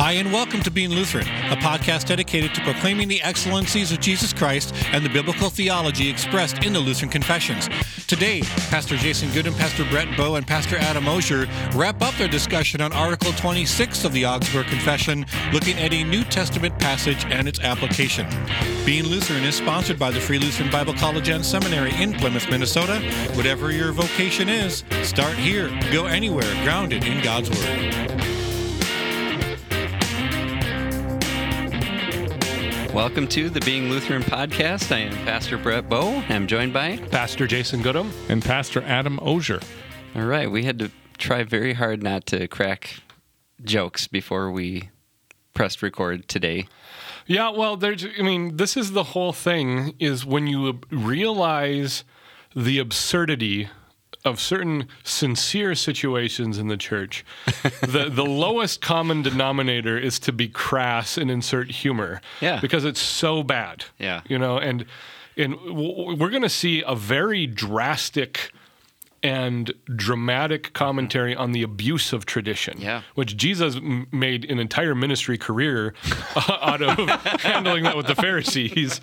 Hi, and welcome to Being Lutheran, a podcast dedicated to proclaiming the excellencies of Jesus Christ and the biblical theology expressed in the Lutheran Confessions. Today, Pastor Jason Gudim, Pastor Brett Boe, and Pastor Adam Osier wrap up their discussion on Article 26 of the Augsburg Confession, looking at a New Testament passage and its application. Being Lutheran is sponsored by the Free Lutheran Bible College and Seminary in Plymouth, Minnesota. Whatever your vocation is, start here, go anywhere, grounded in God's Word. Welcome to the Being Lutheran podcast. I am Pastor Brett Boe. I'm joined by Pastor Jason Gudim and Pastor Adam Osier. All right, we had to try very hard not to crack jokes before we pressed record today. Yeah, well, there's I mean, this is the whole thing is when you realize the absurdity of certain sincere situations in the church, the the lowest common denominator is to be crass and insert humor. Yeah. Because it's so bad. Yeah. You know, and and we're going to see a very drastic and dramatic commentary on the abuse of tradition, yeah. which Jesus m- made an entire ministry career uh, out of handling that with the Pharisees.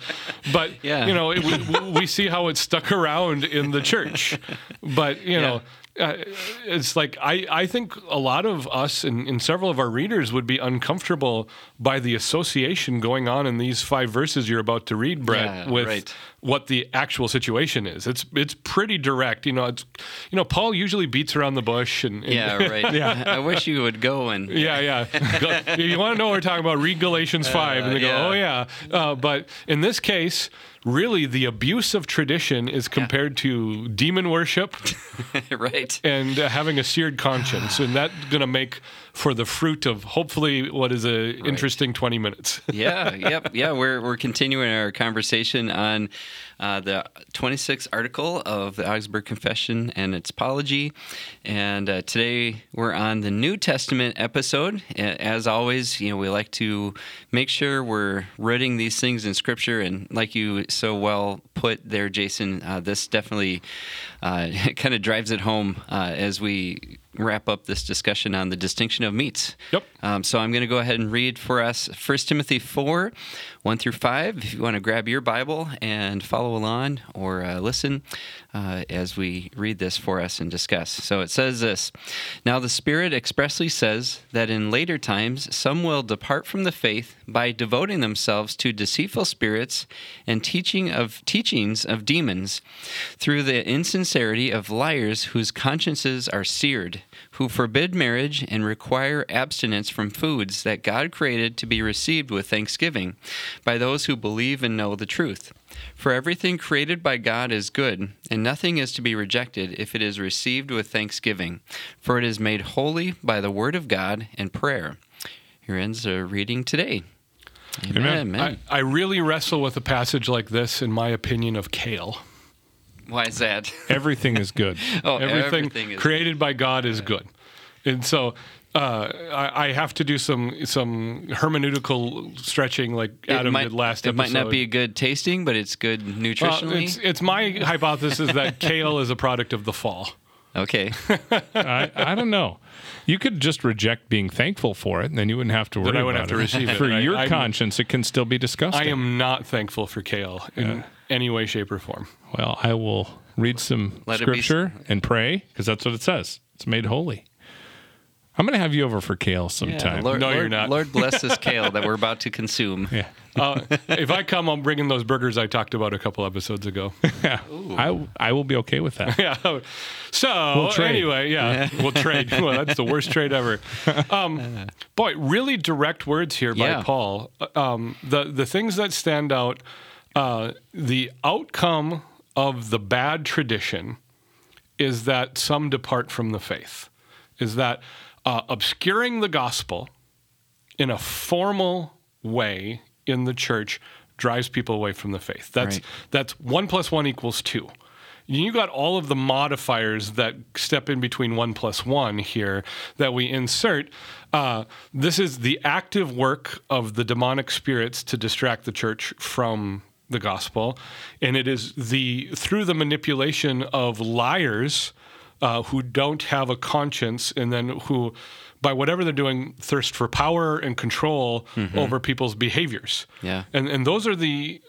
But yeah. you know, it, we, we, see how it stuck around in the church. But you know, uh, it's like I, I think a lot of us and, and, several of our readers would be uncomfortable by the association going on in these five verses you're about to read, Brett, yeah, with right. What the actual situation is. It's it's pretty direct. You know, it's you know Paul usually beats around the bush and, and yeah, right. yeah, I wish you would go and yeah, yeah. you want to know what we're talking about? Read Galatians five, uh, and they go, oh yeah. Uh, but in this case really the abuse of tradition is compared yeah. to demon worship right and uh, having a seared conscience and that's going to make for the fruit of hopefully what is a right. interesting 20 minutes yeah yep yeah we're, we're continuing our conversation on uh, the 26th article of the Augsburg Confession and its apology. And uh, today we're on the New Testament episode. As always, you know, we like to make sure we're rooting these things in Scripture. And like you so well put there, Jason, uh, this definitely uh, kind of drives it home uh, as we wrap up this discussion on the distinction of meats. Yep. Um, so I'm going to go ahead and read for us 1 Timothy 4, 1 through 5. If you want to grab your Bible and follow along or uh, listen uh, as we read this for us and discuss. So it says this Now the Spirit expressly says that in later times some will depart from the faith by devoting themselves to deceitful spirits and teaching of teachings of demons through the insincerity of liars whose consciences are seared who forbid marriage and require abstinence from foods that God created to be received with thanksgiving by those who believe and know the truth. For everything created by God is good, and nothing is to be rejected if it is received with thanksgiving, for it is made holy by the word of God and prayer. Here ends the reading today. Amen. Amen. I, I really wrestle with a passage like this, in my opinion, of kale. Why is that? Everything is good. oh, everything, everything is created good. by God is good, and so uh, I, I, have to do some some hermeneutical stretching, like Adam might, did last episode. it might not be a good tasting, but it's good nutritionally. Uh, it's, it's my hypothesis that kale is a product of the fall. Okay. I, I don't know. You could just reject being thankful for it, and then you wouldn't have to worry then I wouldn't about have to receive it. For I, your I'm, conscience, it can still be disgusting. I am not thankful for kale in Yeah. any way, shape, or form. Well, I will read some Let it be scripture and pray because that's what it says. It's made holy. I'm going to have you over for kale sometime. Yeah, Lord, No, Lord, you're not. Lord bless this kale that we're about to consume. yeah. Uh, if I come, I'm bringing those burgers I talked about a couple episodes ago. Yeah. I, I will be okay with that. yeah. So We'll trade. anyway, yeah, we'll trade. Well, that's the worst trade ever. Um, boy, really direct words here by Yeah. Paul. Um, the the things that stand out, uh, the outcome of the bad tradition is that some depart from the faith. Is that uh, obscuring the gospel in a formal way in the church drives people away from the faith. That's Right. that's one plus one equals two. You got all of the modifiers that step in between one plus one here that we insert. Uh, this is the active work of the demonic spirits to distract the church from the gospel, and it is the through the manipulation of liars uh, who don't have a conscience and then who by whatever they're doing, thirst for power and control over people's behaviors. Yeah. And and those are the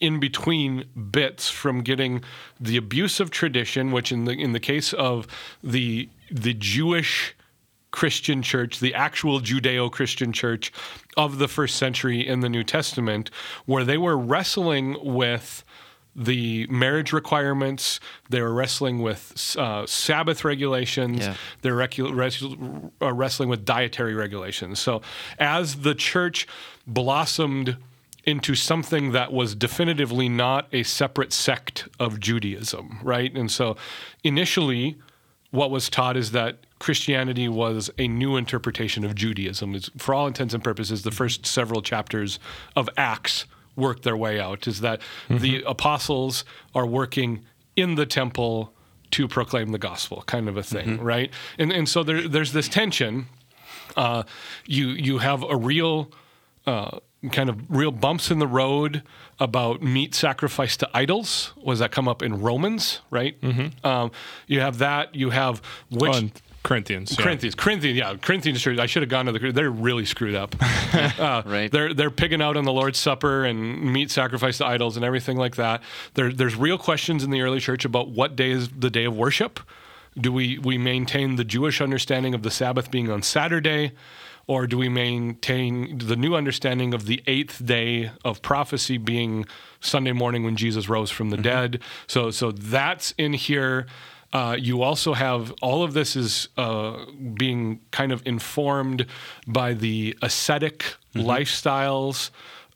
in between bits from getting the abuse of tradition, which in the in the case of the the Jewish Christian church, the actual Judeo Christian church of the first century in the New Testament, where they were wrestling with the marriage requirements, they were wrestling with uh, Sabbath regulations, Yeah. they're recu- res- uh, wrestling with dietary regulations. So as the church blossomed into something that was definitively not a separate sect of Judaism, right? And so initially, what was taught is that Christianity was a new interpretation of Judaism. It's, for all intents and purposes, the first several chapters of Acts work their way out. Is that the apostles are working in the temple to proclaim the gospel, kind of a thing, right? And and so there, there's this tension. Uh, you you have a real uh, kind of real bumps in the road about meat sacrificed to idols. Was that come up in Romans, right? Mm-hmm. Um, you have that. You have which. On Corinthians. yeah. Corinthians, Corinthians, yeah, Corinthians church. I should have gone to the. They're really screwed up. uh, Right. They're they're pigging out on the Lord's Supper and meat sacrificed to idols and everything like that. There, there's real questions in the early church about what day is the day of worship. Do we we maintain the Jewish understanding of the Sabbath being on Saturday, or do we maintain the new understanding of the eighth day of prophecy being Sunday morning when Jesus rose from the dead? So so that's in here. Uh, you also have all of this is uh, being kind of informed by the ascetic lifestyles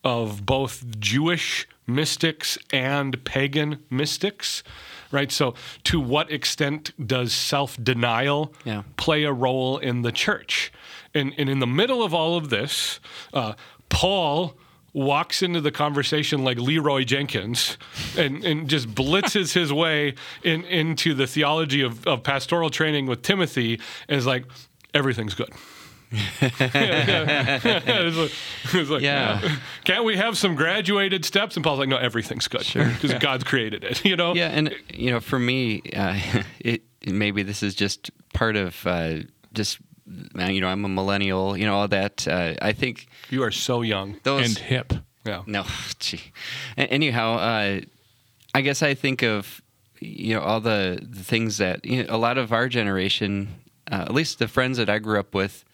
of both Jewish mystics and pagan mystics, right? So, to what extent does self denial Yeah. play a role in the church? And, and in the middle of all of this, uh, Paul walks into the conversation like Leeroy Jenkins and, and just blitzes his way in, into the theology of, of pastoral training with Timothy and is like, everything's good. it's like, it's like, Yeah. Can't we have some graduated steps? And Paul's like, no, everything's good because God's created it. You know? Yeah, and you know, for me, uh, it maybe this is just part of uh, just you know, I'm a millennial. You know, all that. Uh, I think You are so young. those And hip. Yeah. No, gee. A- Anyhow, uh, I guess I think of you know all the, the things that you know, a lot of our generation, uh, at least the friends that I grew up with,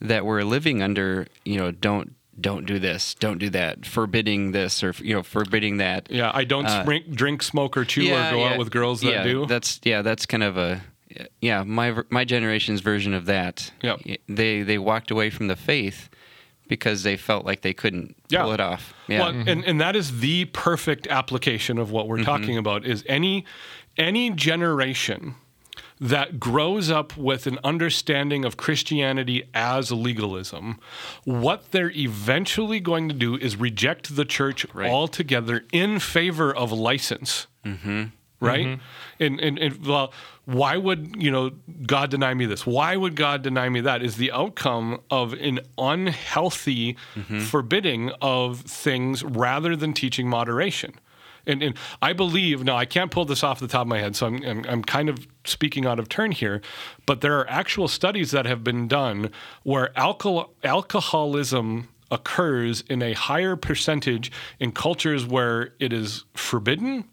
that were living under you know don't don't do this, don't do that, forbidding this or you know forbidding that. Yeah. I don't Uh, drink, drink, smoke, or chew or go out with girls that yeah, do. That's yeah, that's kind of a yeah my my generation's version of that. Yep. They they walked away from the faith because they felt like they couldn't Yeah. pull it off. Yeah. Well, and, and that is the perfect application of what we're Mm-hmm. talking about is any any generation that grows up with an understanding of Christianity as legalism, what they're eventually going to do is reject the church Right. altogether in favor of license. Right? Mm-hmm. And, and, and well, why would you know God deny me this? Why would God deny me that? Is the outcome of an unhealthy mm-hmm. forbidding of things rather than teaching moderation. And, and I believe now I can't pull this off the top of my head, so I'm, I'm I'm kind of speaking out of turn here, but there are actual studies that have been done where alcohol alcoholism occurs in a higher percentage in cultures where it is forbidden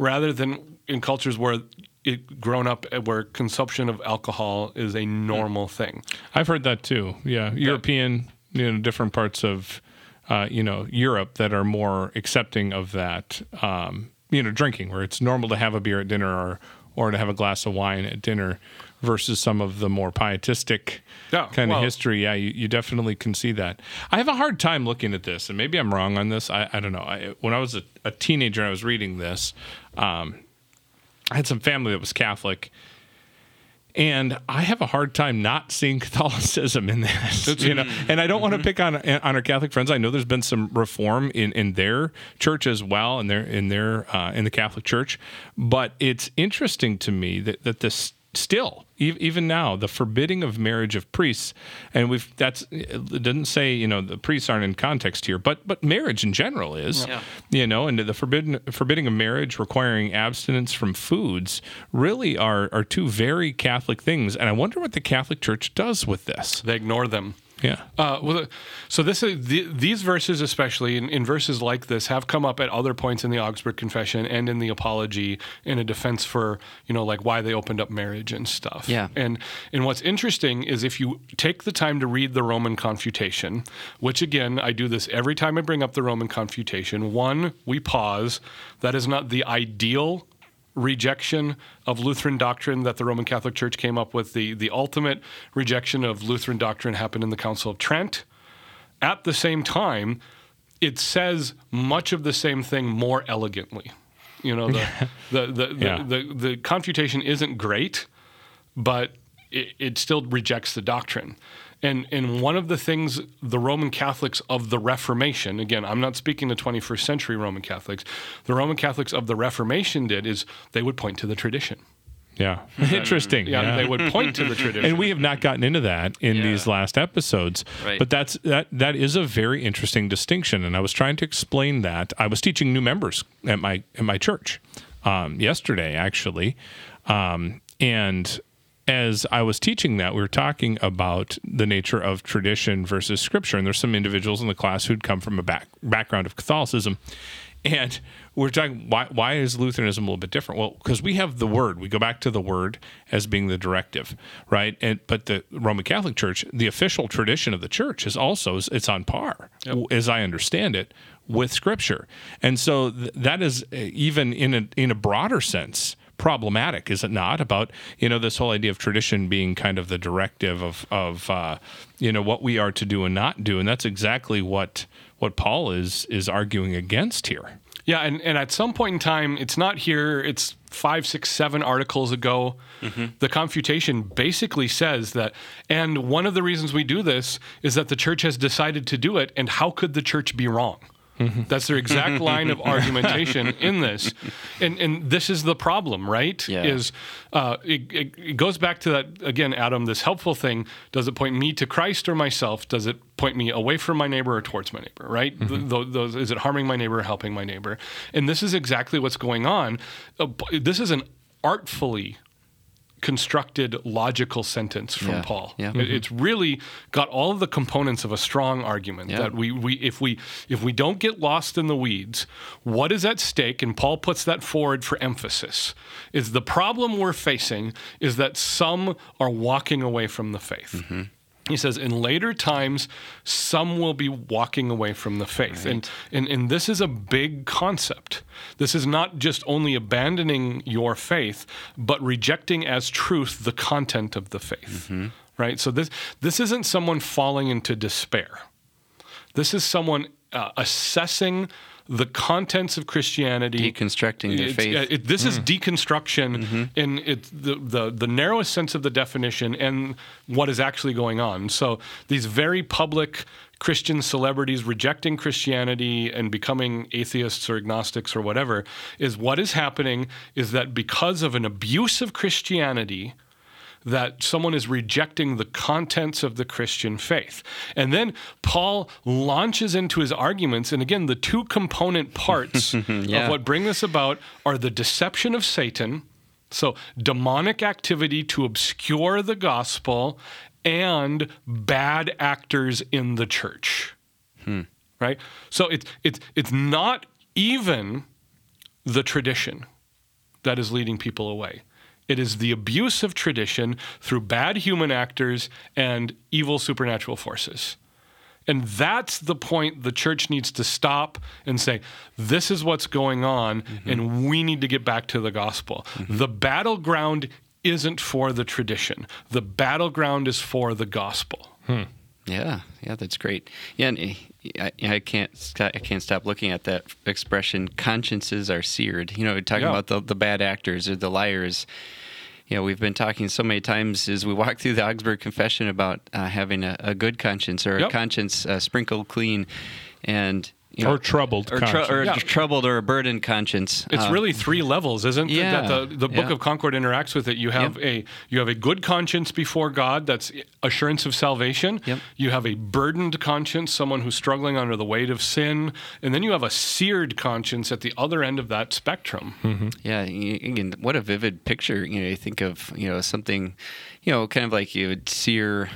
rather than in cultures where it grown up uh, where consumption of alcohol is a normal thing. I've heard that too. Yeah, European, you know, different parts of, uh, you know, Europe that are more accepting of that. Um, you know, drinking where it's normal to have a beer at dinner or or to have a glass of wine at dinner, versus some of the more pietistic Yeah, kind well- of history. Yeah, you, you definitely can see that. I have a hard time looking at this, and maybe I'm wrong on this. I, I don't know. I, when I was a, a teenager, and I was reading this. Um, I had some family that was Catholic, and I have a hard time not seeing Catholicism in this. You know, and I don't want to pick on on our Catholic friends. I know there's been some reform in, in their church as well, in their in their uh, in the Catholic Church. But it's interesting to me that that this still even now the forbidding of marriage of priests and we've that's it doesn't say you know the priests aren't in context here but but marriage in general is Yeah. you know and the forbidden forbidding of marriage requiring abstinence from foods really are are two very catholic things and i wonder what the catholic church does with this They ignore them. Yeah Uh, well, so this is the, these verses, especially in, in verses like this, have come up at other points in the Augsburg Confession and in the Apology in a defense for you know like why they opened up marriage and stuff. Yeah. And and what's interesting is if you take the time to read the Roman Confutation, which again I do this every time I bring up the Roman Confutation. One, we pause. That is not the ideal rejection of Lutheran doctrine that the Roman Catholic Church came up with. The, the ultimate rejection of Lutheran doctrine happened in the Council of Trent. At the same time, it says much of the same thing more elegantly. You know, the, the, the, the, Yeah. the, the confutation isn't great, but it, it still rejects the doctrine. And, and one of the things the Roman Catholics of the Reformation, again, I'm not speaking the 21st century Roman Catholics, the Roman Catholics of the Reformation did is they would point to the tradition. yeah interesting Yeah, they would point to the tradition. and we have not gotten into that in Yeah. these last episodes Right. but that's that that is a very interesting distinction and i was trying to explain that i was teaching new members at my at my church um, yesterday actually um, and as I was teaching that, we were talking about the nature of tradition versus scripture. And there's some individuals in the class who'd come from a back, background of Catholicism. And we're talking, why, why is Lutheranism a little bit different? Well, because we have the word. We go back to the word as being the directive, right? And But the Roman Catholic Church, the official tradition of the church is also, it's on par, as I understand it, with scripture. And so th- that is uh, even in a, in a broader sense, problematic, is it not? About you know this whole idea of tradition being kind of the directive of of uh, you know what we are to do and not do, and that's exactly what what Paul is is arguing against here. Yeah, and, and at some point in time, it's not here, it's five, six, seven articles ago. The Confutation basically says that, and one of the reasons we do this is that the church has decided to do it, and how could the church be wrong? That's their exact line of argumentation in this, and and this is the problem, right? Yeah. Is uh, it, it, it goes back to that again, Adam. This helpful thing does it point me to Christ or myself? Does it point me away from my neighbor or towards my neighbor? Right? Th- tho- those, is it harming my neighbor or helping my neighbor? And this is exactly what's going on. Uh, this is an artfully constructed logical sentence from Yeah, Paul. yeah. It- It's really got all of the components of a strong argument Yeah. that we, we if we if we don't get lost in the weeds, what is at stake? And Paul puts that forward for emphasis. Is the problem we're facing is that some are walking away from the faith. Mm-hmm. He says, in later times, some will be walking away from the faith. And, and, and this is a big concept. This is not just only abandoning your faith, but rejecting as truth the content of the faith. Right? So this, this isn't someone falling into despair. This is someone uh, assessing the contents of Christianity, Deconstructing their faith. it- this is mm. deconstruction mm-hmm. in it, the, the the narrowest sense of the definition and what is actually going on. So these very public Christian celebrities rejecting Christianity and becoming atheists or agnostics or whatever is what is happening is that because of an abuse of Christianity that someone is rejecting the contents of the Christian faith. And then Paul launches into his arguments. And again, the two component parts Yeah. of what bring this about are the deception of Satan, so demonic activity to obscure the gospel, and bad actors in the church. Hmm. Right? So it's it's it's not even the tradition that is leading people away. It is the abuse of tradition through bad human actors and evil supernatural forces. And that's the point the church needs to stop and say, this is what's going on, mm-hmm. and we need to get back to the gospel. Mm-hmm. The battleground isn't for the tradition, the battleground is for the gospel. Hmm. Yeah, yeah, that's great. Yeah, and eh, I, I can't I can't stop looking at that expression. Consciences are seared. You know, talking Yeah. about the the bad actors or the liars. You know, we've been talking so many times as we walk through the Augsburg Confession about uh, having a, a good conscience or Yep. a conscience uh, sprinkled clean, and you know, or troubled or, tr- or Yeah. troubled or a burdened conscience. It's Uh, really three levels, isn't it? That the, the Book yeah. of Concord interacts with it. You have a you have a good conscience before God, that's assurance of salvation. Yep. You have a burdened conscience, someone who's struggling under the weight of sin, and then you have a seared conscience at the other end of that spectrum. Hmm. Yeah, again, what a vivid picture. You know, you think of you know something, you know, kind of like you would sear.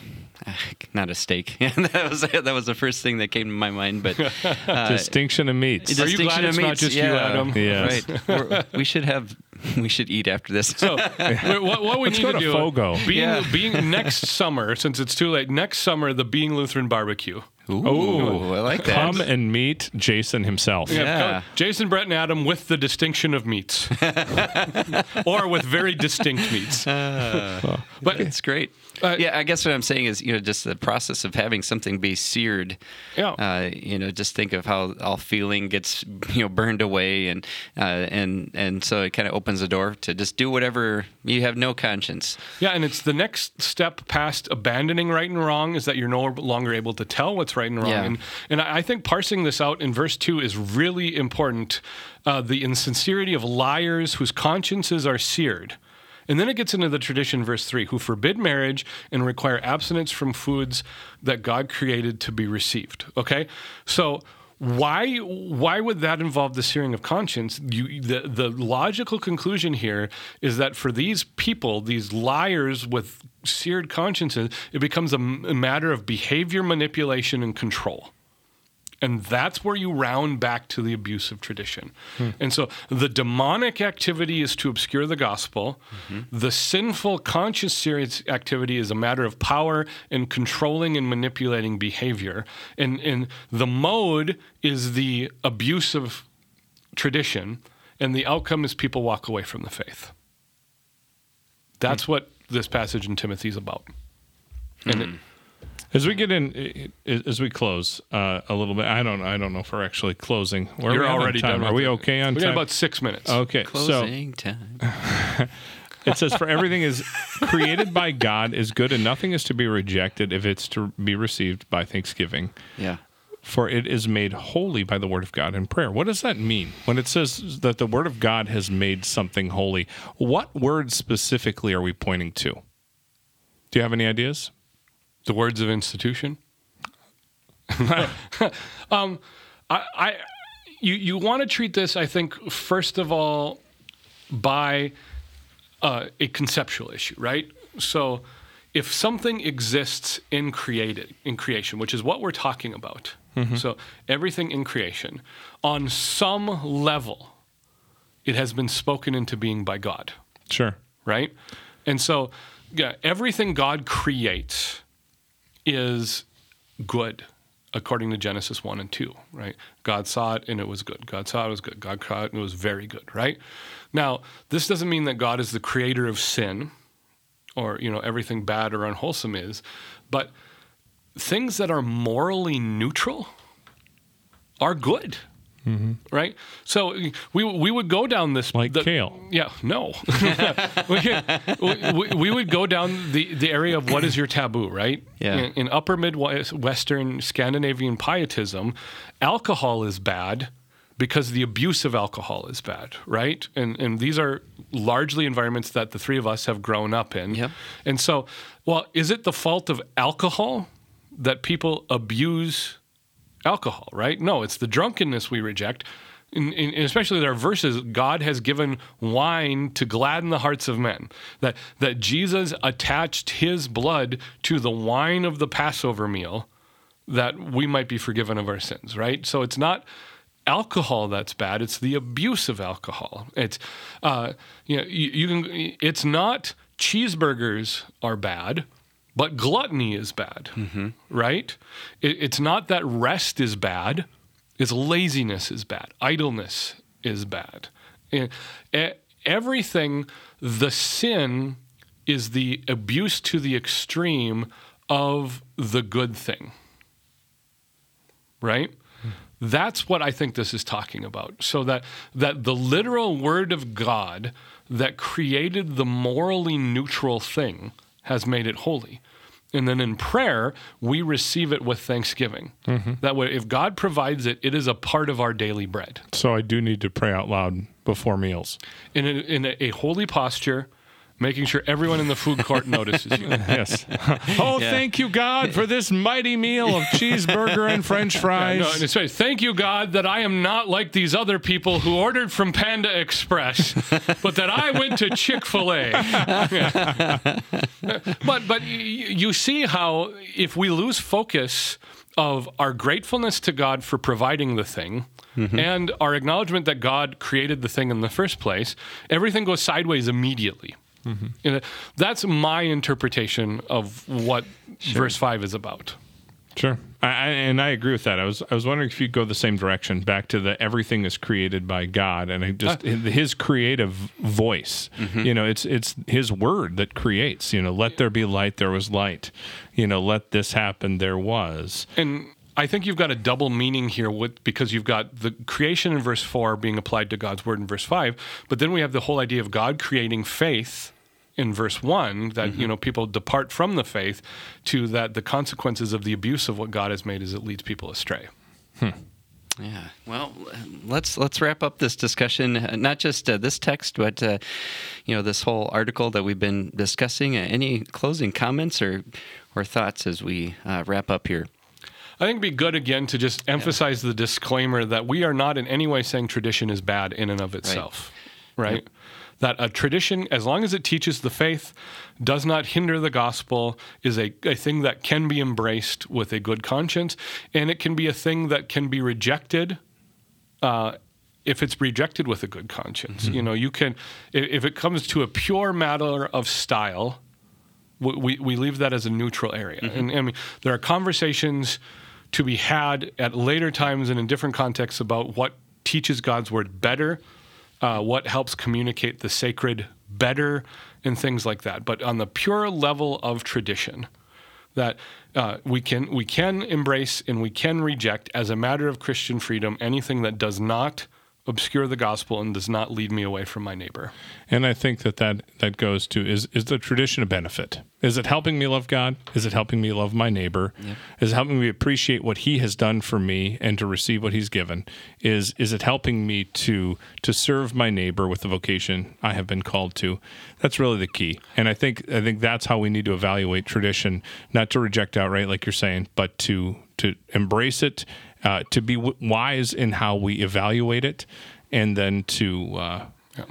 Not a steak. that was that was the first thing that came to my mind. But uh, Distinction of meats. Are you glad distinction of it's not meats, just you, yeah, Adam? Yes. Right. We're- we should have. We should eat after this. So wait, what, what we Let's need go to to do Fogo. being Yeah. being next summer, since it's too late, next summer the Being Lutheran barbecue. Ooh, I like that. Come and meet Jason himself. Yeah. come- Jason, Brett, and Adam with the distinction of meats, or with very distinct meats. but It's great. Uh, yeah, I guess what I'm saying is, you know, just the process of having something be seared. Yeah. Uh, you know, just think of how all feeling gets, you know, burned away, and uh, and and so it kind of opens the door to just do whatever you have no conscience. Yeah, and it's the next step past abandoning right and wrong is that you're no longer able to tell what's right and wrong. Yeah. And, and I think parsing this out in verse 2 is really important. Uh, the insincerity of liars whose consciences are seared. And then it gets into the tradition, verse 3, who forbid marriage and require abstinence from foods that God created to be received. Okay? So why why would that involve the searing of conscience? You, the the logical conclusion here is that for these people, these liars with seared consciences, it becomes a, matter of behavior manipulation and control. And that's where you round back to the abuse of tradition. Hmm. And so the demonic activity is to obscure the gospel. Mm-hmm. The sinful conscious serious activity is a matter of power and controlling and manipulating behavior. And, and the mode is the abuse of tradition. And the outcome is people walk away from the faith. That's hmm. what this passage in Timothy is about. And it, hmm. As we get in, as we close uh, a little bit, I don't, I don't know if we're actually closing. Where are you're we already time? done. Are we okay on We time? got about six minutes. okay, so time. it says, "For everything is created by God is good, and nothing is to be rejected if it's to be received by thanksgiving." Yeah. For it is made holy by the word of God in prayer. What does that mean when it says that the word of God has made something holy? What word specifically are we pointing to? Do you have any ideas? The words of institution. um, I, I, you, you want to treat this, I think, first of all, by uh, a conceptual issue, right? So, if something exists in created in creation, which is what we're talking about, so everything in creation, on some level, it has been spoken into being by God Sure. right? And so, yeah, everything God creates is good according to Genesis 1 and 2, right? God saw it and it was good. God saw it was good. God saw it and it was very good, right? Now, this doesn't mean that God is the creator of sin or, you know, everything bad or unwholesome is, but things that are morally neutral are good. Mm-hmm. Right, so we we would go down this Like the, kale. Yeah, no, we, we, we would go down the, the area of what is your taboo, right? Yeah. In, in upper Midwestern Scandinavian pietism, alcohol is bad because the abuse of alcohol is bad, right? And and these are largely environments that the three of us have grown up in. Yep. And so, well, is it the fault of alcohol that people abuse alcohol, right? No, it's the drunkenness we reject. In, in, especially their verses, God has given wine to gladden the hearts of men. That that Jesus attached His blood to the wine of the Passover meal, that we might be forgiven of our sins. Right. So it's not alcohol that's bad; it's the abuse of alcohol. It's uh, you know you, you can. It's not cheeseburgers are bad but gluttony is bad, mm-hmm. right? It, it's not that rest is bad; it's laziness is bad, idleness is bad, and e- everything. The sin is the abuse to the extreme of the good thing, right? Hmm. That's what I think this is talking about. So that that the literal word of God that created the morally neutral thing has made it holy. And then in prayer, we receive it with thanksgiving. Mm-hmm. That way, if God provides it, it is a part of our daily bread. So I do need to pray out loud before meals. In a, in a, a holy posture, making sure everyone in the food court notices you. Yes. oh, Yeah. thank you, God, for this mighty meal of cheeseburger and French fries. No, and it's right. Thank you, God, that I am not like these other people who ordered from Panda Express, but that I went to Chick Fil A. but but y- you see how if we lose focus of our gratefulness to God for providing the thing. Mm-hmm. And our acknowledgement that God created the thing in the first place, everything goes sideways immediately. You know, that's my interpretation of what verse 5 is about. Sure, I, I, and I agree with that. I was I was wondering if you go the same direction, back to the everything is created by God, and I just uh. His creative voice. Mm-hmm. You know, it's it's His word that creates. You know, let there be light, there was light. You know, let this happen, there was. And I think you've got a double meaning here with because you've got the creation in verse 4 being applied to God's word in verse 5, but then we have the whole idea of God creating faith in verse 1 that you know people depart from the faith to that the consequences of the abuse of what God has made is it leads people astray. Yeah. Well, let's let's wrap up this discussion. uh, Not just uh, this text, but uh, you know this whole article that we've been discussing. Uh, any closing comments or or thoughts as we uh, wrap up here? I think it'd be good again to just emphasize the disclaimer that we are not in any way saying tradition is bad in and of itself, right? That a tradition, as long as it teaches the faith, does not hinder the gospel, is a, a thing that can be embraced with a good conscience, and it can be a thing that can be rejected uh, if it's rejected with a good conscience. You know, you can, if, if it comes to a pure matter of style, we, we, we leave that as a neutral area. And I mean, there are conversations to be had at later times and in different contexts about what teaches God's word better, uh, what helps communicate the sacred better, and things like that. But on the pure level of tradition, that uh, we can we can embrace and we can reject as a matter of Christian freedom anything that does not obscure the gospel and does not lead me away from my neighbor. And I think that that, that goes to is is the tradition a benefit? Is it helping me love God? Is it helping me love my neighbor? Is it helping me appreciate what He has done for me and to receive what He's given? Is is it helping me to to serve my neighbor with the vocation I have been called to? That's really the key. And I think I think that's how we need to evaluate tradition, not to reject outright like you're saying, but to to embrace it, uh, to be w- wise in how we evaluate it, and then to uh,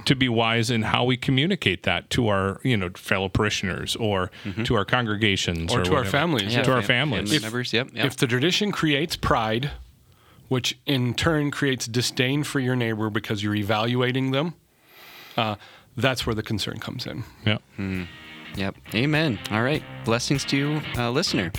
to be wise in how we communicate that to our you know fellow parishioners or to our congregations Or to our whatever. families. to our families. family If- members. Yep. yep. If the tradition creates pride, which in turn creates disdain for your neighbor because you're evaluating them, uh, that's where the concern comes in. yeah. Yep. Amen. All right. Blessings to you, uh, listener.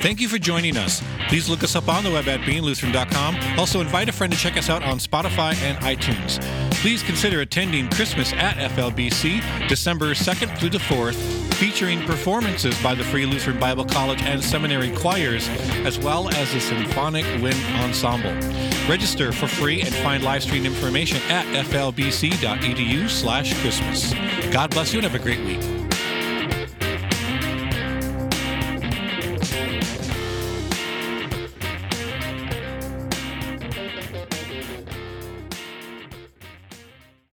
Thank you for joining us. Please look us up on the web at beinglutheran.com. Also, invite a friend to check us out on Spotify and iTunes. Please consider attending Christmas at FLBC December 2nd through the 4th, featuring performances by the Free Lutheran Bible College and Seminary choirs, as well as the Symphonic Wind Ensemble. Register for free and find live stream information at flbc.edu slash Christmas. God bless you and have a great week.